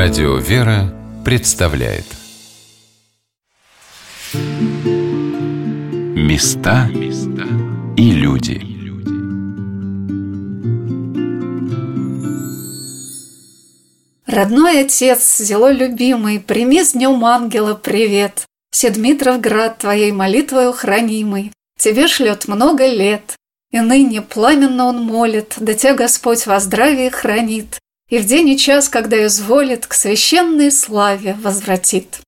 Радио «Вера» представляет Места и люди Родной отец, зело любимый, Прими с днем ангела привет. Все Дмитровград твоей молитвою хранимый Тебе шлет много лет. И ныне пламенно он молит, Да тебя Господь во здравии хранит, И в день и час, когда изволит, К священной славе возвратит.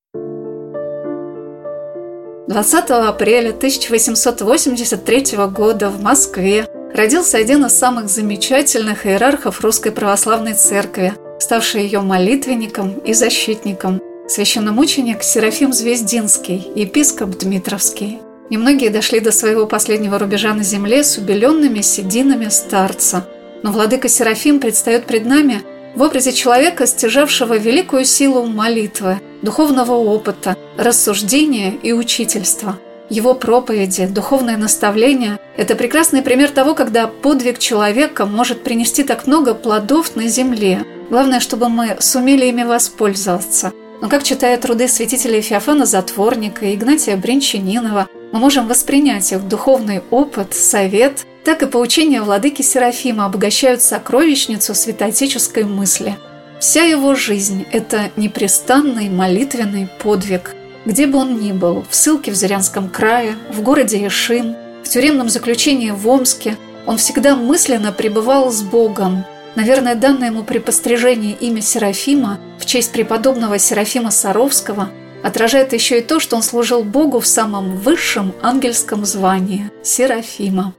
20 апреля 1883 года в Москве родился один из самых замечательных иерархов Русской Православной Церкви, ставший ее молитвенником и защитником, священномученик Серафим Звездинский, епископ Дмитровский. Немногие дошли до своего последнего рубежа на земле с убеленными сединами старца. Но владыка Серафим предстает пред нами в образе человека, стяжавшего великую силу молитвы, духовного опыта, рассуждения и учительства. Его проповеди, духовное наставление – это прекрасный пример того, когда подвиг человека может принести так много плодов на земле. Главное, чтобы мы сумели ими воспользоваться. Но как читая труды святителей Феофана Затворника и Игнатия Бринчанинова, мы можем воспринять их духовный опыт, совет, так и поучения владыки Серафима обогащают сокровищницу святоотеческой мысли. Вся его жизнь – это непрестанный молитвенный подвиг. Где бы он ни был, в ссылке в Зырянском крае, в городе Ишим, в тюремном заключении в Омске, он всегда мысленно пребывал с Богом. Наверное, данное ему при пострижении имя Серафима в честь преподобного Серафима Саровского отражает еще и то, что он служил Богу в самом высшем ангельском звании – Серафима.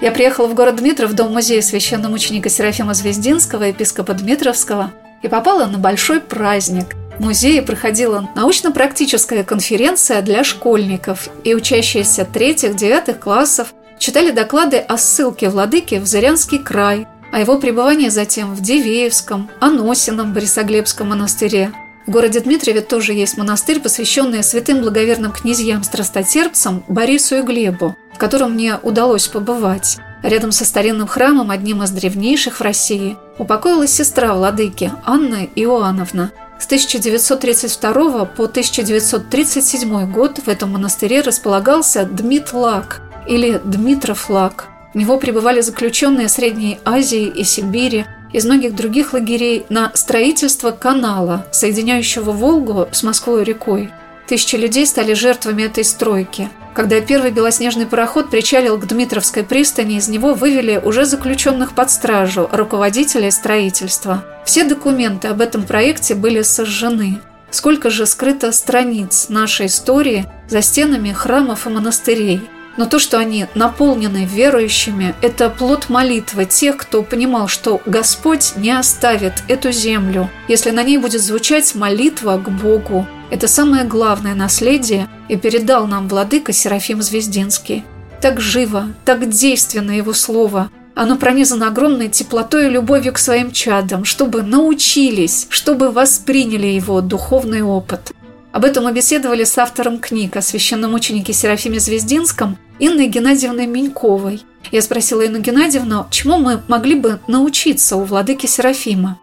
Я приехала в город Дмитров, в дом музея священномученика Серафима Звездинского, епископа Дмитровского, и попала на большой праздник. В музее проходила научно-практическая конференция для школьников, и учащиеся третьих-девятых классов читали доклады о ссылке владыки в Зарянский край, о его пребывании затем в Дивеевском, Аносином Борисоглебском монастыре, в городе Дмитриеве тоже есть монастырь, посвященный святым благоверным князьям-страстотерпцам Борису и Глебу, в котором мне удалось побывать. Рядом со старинным храмом, одним из древнейших в России, упокоилась сестра владыки Анна Иоанновна. С 1932 по 1937 год в этом монастыре располагался Дмитлак или Дмитровлак. В него пребывали заключенные Средней Азии и Сибири, из многих других лагерей на строительство канала, соединяющего Волгу с Москвой рекой. Тысячи людей стали жертвами этой стройки. Когда первый белоснежный пароход причалил к Дмитровской пристани, из него вывели уже заключенных под стражу руководителей строительства. Все документы об этом проекте были сожжены. Сколько же скрыто страниц нашей истории за стенами храмов и монастырей – но то, что они наполнены верующими, это плод молитвы тех, кто понимал, что Господь не оставит эту землю, если на ней будет звучать молитва к Богу. Это самое главное наследие и передал нам владыка Серафим Звездинский. Так живо, так действенно его слово. Оно пронизано огромной теплотой и любовью к своим чадам, чтобы научились, чтобы восприняли его духовный опыт. Об этом мы беседовали с автором книг о священномученике Серафиме Звездинском Инной Геннадьевной Меньковой. Я спросила Инну Геннадьевну, чему мы могли бы научиться у владыки Серафима.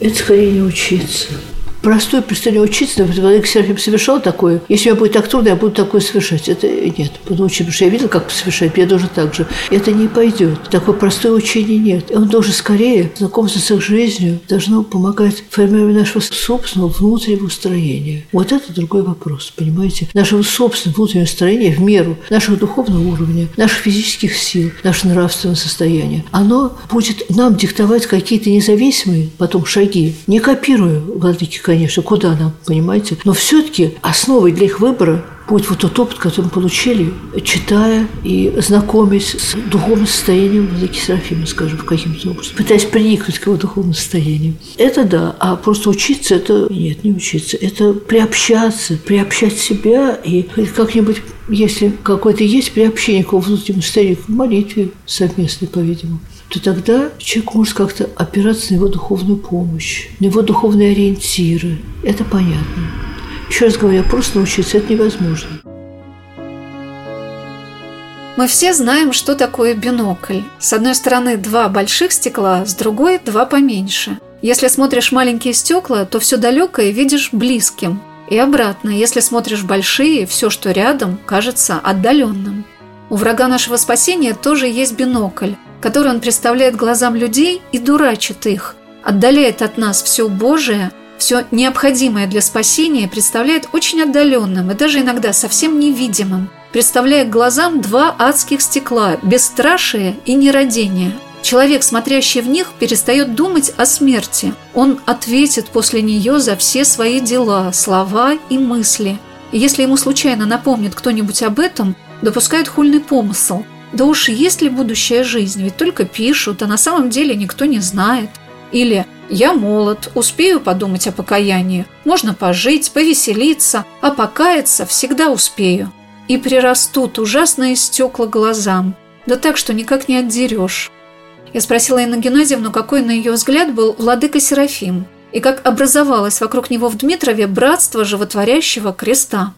Это скорее не учиться простое представление учиться, Владыка Серафим совершал такое. Если мне будет так трудно, я буду такое совершать. Это нет, учить, потому что я видел, как совершать, я должен так же. Это не пойдет. Такое простое учение нет. Он должен скорее знакомиться с их жизнью, должно помогать формированию нашего собственного внутреннего устроения. Вот это другой вопрос, понимаете? Нашего собственного внутреннего строения в меру нашего духовного уровня, наших физических сил, нашего нравственного состояния. Оно будет нам диктовать какие-то независимые потом шаги, не копируя владыки конечно, куда нам, понимаете? Но все-таки основой для их выбора будет вот тот опыт, который мы получили, читая и знакомясь с духовным состоянием Владыки Серафима, скажем, в каким-то образом, пытаясь проникнуть к его духовному состоянию. Это да, а просто учиться – это нет, не учиться. Это приобщаться, приобщать себя и как-нибудь если какое-то есть приобщение к внутреннему состоянию, к молитве совместной, по-видимому, то тогда человек может как-то опираться на его духовную помощь, на его духовные ориентиры. Это понятно. Еще раз говорю, просто научиться это невозможно. Мы все знаем, что такое бинокль. С одной стороны два больших стекла, с другой два поменьше. Если смотришь маленькие стекла, то все далекое видишь близким. И обратно, если смотришь большие, все, что рядом, кажется отдаленным. У врага нашего спасения тоже есть бинокль, который он представляет глазам людей и дурачит их, отдаляет от нас все Божие, все необходимое для спасения представляет очень отдаленным и даже иногда совсем невидимым, представляя глазам два адских стекла – бесстрашие и нерадение – Человек, смотрящий в них, перестает думать о смерти. Он ответит после нее за все свои дела, слова и мысли. И если ему случайно напомнит кто-нибудь об этом, допускает хульный помысл. Да уж есть ли будущая жизнь, ведь только пишут, а на самом деле никто не знает. Или «Я молод, успею подумать о покаянии, можно пожить, повеселиться, а покаяться всегда успею». И прирастут ужасные стекла глазам, да так, что никак не отдерешь. Я спросила Инну Геннадьевну, какой, на ее взгляд, был владыка Серафим, и как образовалось вокруг него в Дмитрове братство животворящего креста.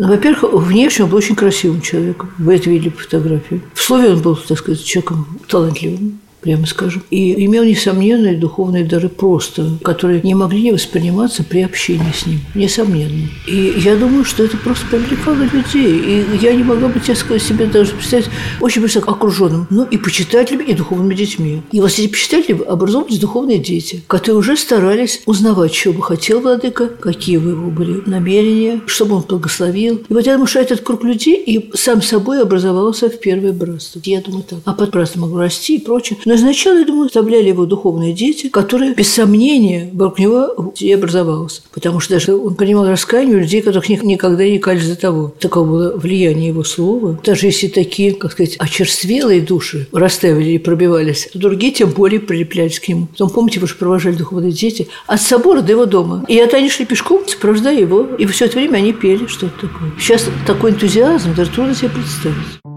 Ну, во-первых, внешне он был очень красивым человеком. Вы это видели по фотографии. В слове он был, так сказать, человеком талантливым прямо скажем, и имел несомненные духовные дары просто, которые не могли не восприниматься при общении с ним, несомненно. И я думаю, что это просто привлекало людей, и я не могла бы тебе себе даже представить очень высоко окруженным, ну и почитателями, и духовными детьми. И вот эти почитатели образовались духовные дети, которые уже старались узнавать, что бы хотел владыка, какие бы его были намерения, чтобы он благословил. И вот я думаю, что этот круг людей и сам собой образовался в первое братство. Я думаю так. А под братство могло расти и прочее. Но сначала, я думаю, вставляли его духовные дети, которые, без сомнения, вокруг него и образовалось. Потому что даже он принимал раскаяние у людей, которых никогда не кали за того. Таково было влияние его слова. Даже если такие, как сказать, очерствелые души расставили и пробивались, то другие тем более прилеплялись к нему. Потом, помните, вы же провожали духовные дети от собора до его дома. И это они шли пешком, сопровождая его. И все это время они пели что-то такое. Сейчас такой энтузиазм даже трудно себе представить.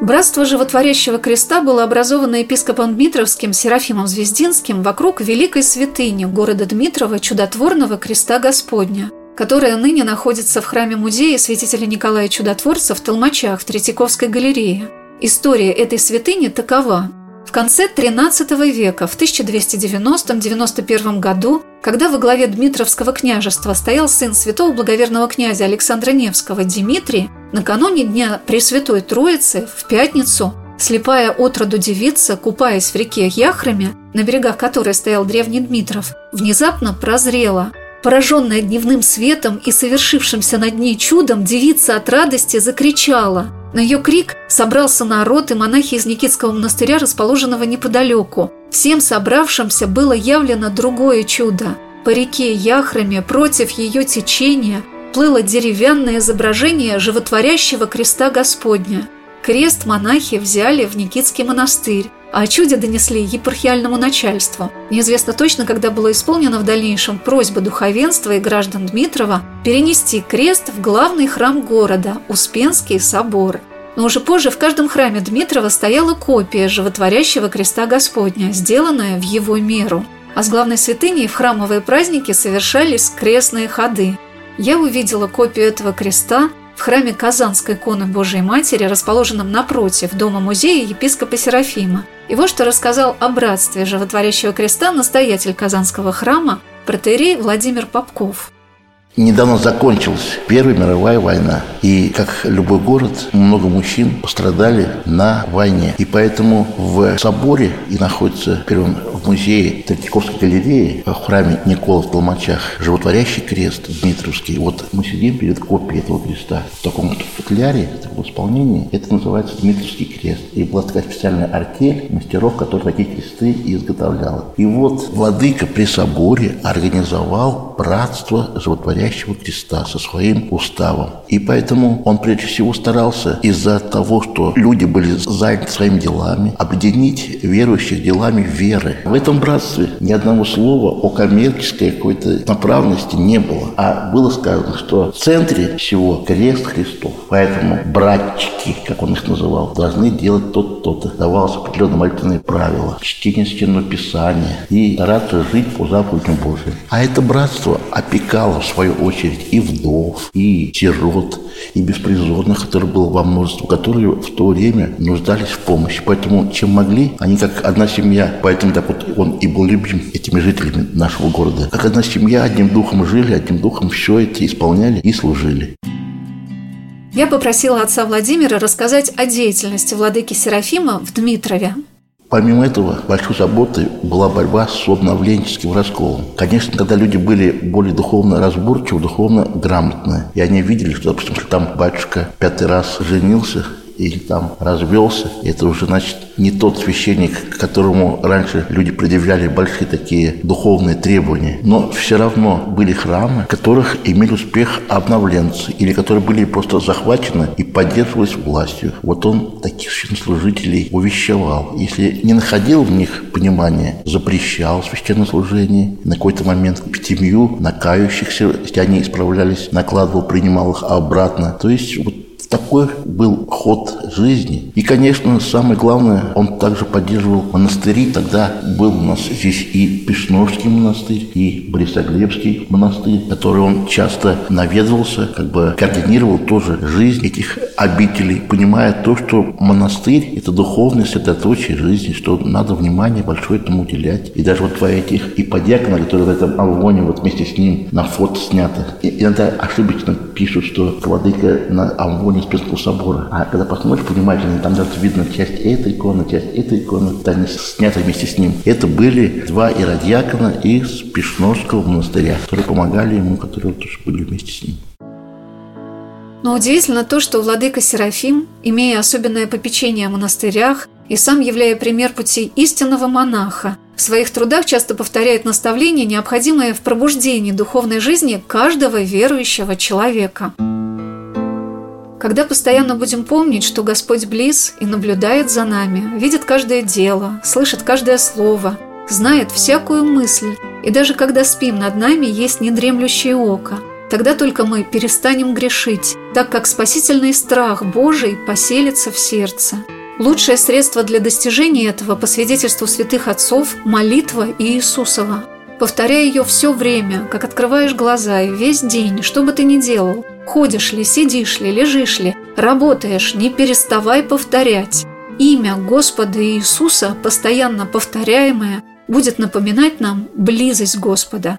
Братство Животворящего Креста было образовано епископом Дмитровским Серафимом Звездинским вокруг великой святыни города Дмитрова Чудотворного Креста Господня, которая ныне находится в храме-музее святителя Николая Чудотворца в Толмачах в Третьяковской галерее. История этой святыни такова. В конце XIII века, в 1290-91 году, когда во главе Дмитровского княжества стоял сын святого благоверного князя Александра Невского Дмитрий, накануне Дня Пресвятой Троицы, в пятницу, слепая от роду девица, купаясь в реке Яхраме, на берегах которой стоял древний Дмитров, внезапно прозрела. Пораженная дневным светом и совершившимся над ней чудом, девица от радости закричала – на ее крик собрался народ и монахи из Никитского монастыря, расположенного неподалеку. Всем собравшимся было явлено другое чудо. По реке Яхраме против ее течения плыло деревянное изображение животворящего креста Господня. Крест монахи взяли в Никитский монастырь, а о чуде донесли епархиальному начальству. Неизвестно точно, когда была исполнена в дальнейшем просьба духовенства и граждан Дмитрова перенести крест в главный храм города – Успенский собор. Но уже позже в каждом храме Дмитрова стояла копия животворящего креста Господня, сделанная в его меру. А с главной святыней в храмовые праздники совершались крестные ходы. Я увидела копию этого креста в храме Казанской иконы Божией Матери, расположенном напротив дома-музея епископа Серафима. И вот что рассказал о братстве Животворящего Креста настоятель Казанского храма протерей Владимир Попков – Недавно закончилась Первая мировая война. И, как любой город, много мужчин пострадали на войне. И поэтому в соборе и находится, первым в музее Третьяковской галереи, в храме Никола в Толмачах, животворящий крест Дмитровский. Вот мы сидим перед копией этого креста. В таком вот футляре, в таком исполнении, это называется Дмитровский крест. И была такая специальная артель мастеров, которые такие кресты изготовляла. И вот владыка при соборе организовал братство животворящего Боящего креста со своим уставом. И поэтому он прежде всего старался из-за того, что люди были заняты своими делами, объединить верующих делами веры. В этом братстве ни одного слова о коммерческой какой-то направленности не было. А было сказано, что в центре всего крест Христов. Поэтому братчики, как он их называл, должны делать то-то. Давалось определенные молитвенные правила, чтение стенного писания и стараться жить по заповедям Божьим. А это братство опекало свою свою очередь, и вдов, и сирот, и беспризорных, которых было во множестве, которые в то время нуждались в помощи. Поэтому, чем могли, они как одна семья. Поэтому так вот он и был любим этими жителями нашего города. Как одна семья, одним духом жили, одним духом все это исполняли и служили. Я попросила отца Владимира рассказать о деятельности владыки Серафима в Дмитрове. Помимо этого, большой заботой была борьба с обновленческим расколом. Конечно, когда люди были более духовно разборчивы, духовно грамотные, и они видели, что, допустим, там батюшка пятый раз женился, или там развелся, это уже, значит, не тот священник, которому раньше люди предъявляли большие такие духовные требования. Но все равно были храмы, которых имели успех обновленцы, или которые были просто захвачены и поддерживались властью. Вот он таких священнослужителей увещевал. Если не находил в них понимания, запрещал священнослужение. На какой-то момент пятимью накающихся, если они исправлялись, накладывал, принимал их обратно. То есть вот такой был ход жизни. И, конечно, самое главное, он также поддерживал монастыри. Тогда был у нас здесь и Пешножский монастырь, и Борисоглебский монастырь, который он часто наведывался, как бы координировал тоже жизнь этих обителей, понимая то, что монастырь – это духовное средоточие жизни, что надо внимание большое этому уделять. И даже вот два этих иподиакона, которые в этом Алвоне вот вместе с ним на фото сняты, иногда ошибочно пишут, что владыка на Успенского собора. А когда посмотришь внимательно, там даже видно часть этой иконы, часть этой иконы, они сняты вместе с ним. Это были два иродиакона из Пешножского монастыря, которые помогали ему, которые тоже были вместе с ним. Но удивительно то, что владыка Серафим, имея особенное попечение о монастырях и сам являя пример пути истинного монаха, в своих трудах часто повторяет наставления, необходимые в пробуждении духовной жизни каждого верующего человека. Когда постоянно будем помнить, что Господь близ и наблюдает за нами, видит каждое дело, слышит каждое слово, знает всякую мысль, и даже когда спим, над нами есть недремлющее око, тогда только мы перестанем грешить, так как спасительный страх Божий поселится в сердце. Лучшее средство для достижения этого, по свидетельству святых отцов, молитва Иисусова. Повторяй ее все время, как открываешь глаза и весь день, что бы ты ни делал. Ходишь ли, сидишь ли, лежишь ли, работаешь, не переставай повторять. Имя Господа Иисуса, постоянно повторяемое, будет напоминать нам близость Господа.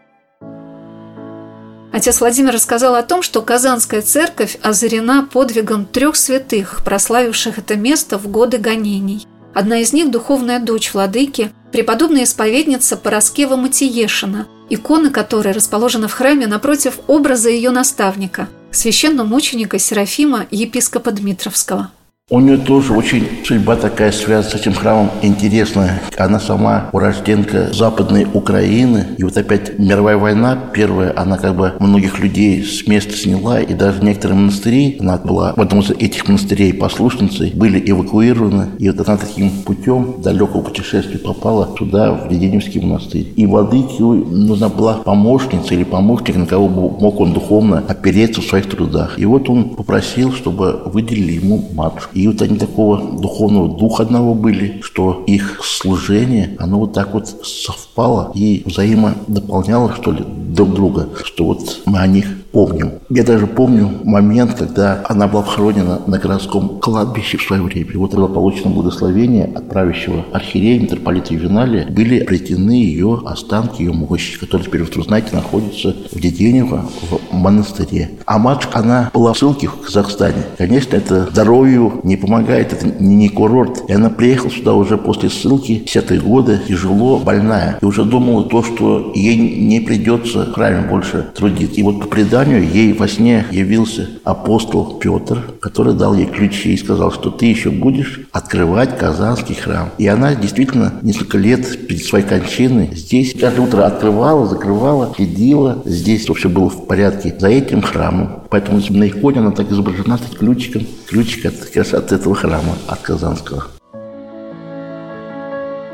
Отец Владимир рассказал о том, что Казанская церковь озарена подвигом трех святых, прославивших это место в годы гонений. Одна из них – духовная дочь владыки, преподобная исповедница Пороскева Матиешина, икона которой расположена в храме напротив образа ее наставника – священномученика Серафима, епископа Дмитровского. У нее тоже очень судьба такая связана с этим храмом интересная. Она сама урожденка Западной Украины. И вот опять мировая война первая, она как бы многих людей с места сняла. И даже некоторые монастыри, она была в одном из этих монастырей послушницей, были эвакуированы. И вот она таким путем далекого путешествия попала туда, в Леденевский монастырь. И владыке нужна была помощница или помощник, на кого мог он духовно опереться в своих трудах. И вот он попросил, чтобы выделили ему матушку. И вот они такого духовного духа одного были, что их служение, оно вот так вот совпало и взаимодополняло, что ли, друг друга, что вот мы о них помним. Я даже помню момент, когда она была похоронена на городском кладбище в свое время. И вот было получено благословение от правящего архиерея митрополита Ювеналия. Были плетены ее останки, ее мощи, которые теперь, вот, вы знаете, находятся в Деденево, в монастыре. А матушка, она была в ссылке в Казахстане. Конечно, это здоровью не помогает, это не курорт. И она приехала сюда уже после ссылки, 10-е годы, тяжело, больная. И уже думала то, что ей не придется в храме больше трудиться. И вот по преданию преданию, ей во сне явился апостол Петр, который дал ей ключи и сказал, что ты еще будешь открывать Казанский храм. И она действительно несколько лет перед своей кончиной здесь каждое утро открывала, закрывала, следила. Здесь все было в порядке за этим храмом. Поэтому на иконе она так изображена с ключиком. Ключик от, как раз от этого храма, от Казанского.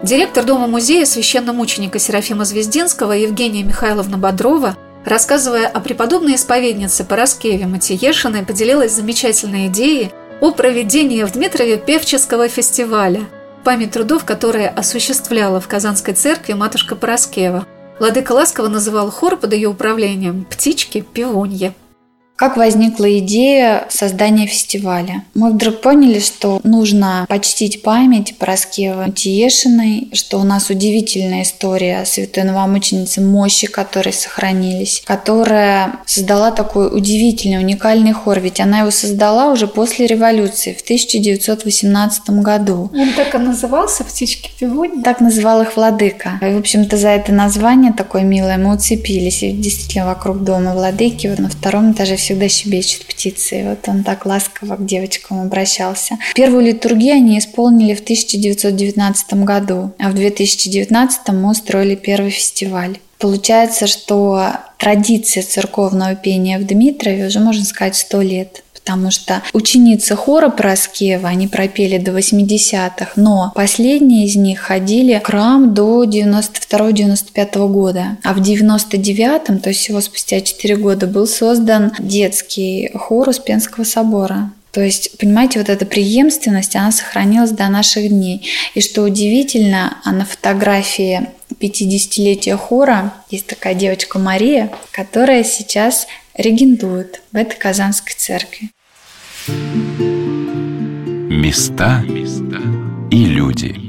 Директор Дома-музея священномученика Серафима Звездинского Евгения Михайловна Бодрова Рассказывая о преподобной исповеднице Пороскеве Матиешиной, поделилась замечательной идеей о проведении в Дмитрове певческого фестиваля, память трудов, которые осуществляла в Казанской церкви матушка Пороскева. Владыка Ласково называл хор под ее управлением «Птички-пивуньи». Как возникла идея создания фестиваля? Мы вдруг поняли, что нужно почтить память Пороскевы Тиешиной, что у нас удивительная история святой новомученицы мощи, которые сохранились, которая создала такой удивительный, уникальный хор, ведь она его создала уже после революции в 1918 году. Он так и назывался «Птички пивони»? Так называл их владыка. И, в общем-то, за это название такое милое мы уцепились. И действительно вокруг дома владыки вот на втором этаже всегда щебечут птицы. И вот он так ласково к девочкам обращался. Первую литургию они исполнили в 1919 году, а в 2019 мы устроили первый фестиваль. Получается, что традиция церковного пения в Дмитрове уже, можно сказать, сто лет потому что ученицы хора Проскева, они пропели до 80-х, но последние из них ходили в храм до 92-95 года. А в 99-м, то есть всего спустя 4 года, был создан детский хор Успенского собора. То есть, понимаете, вот эта преемственность, она сохранилась до наших дней. И что удивительно, а на фотографии 50-летия хора есть такая девочка Мария, которая сейчас регентует в этой Казанской церкви. Места и люди.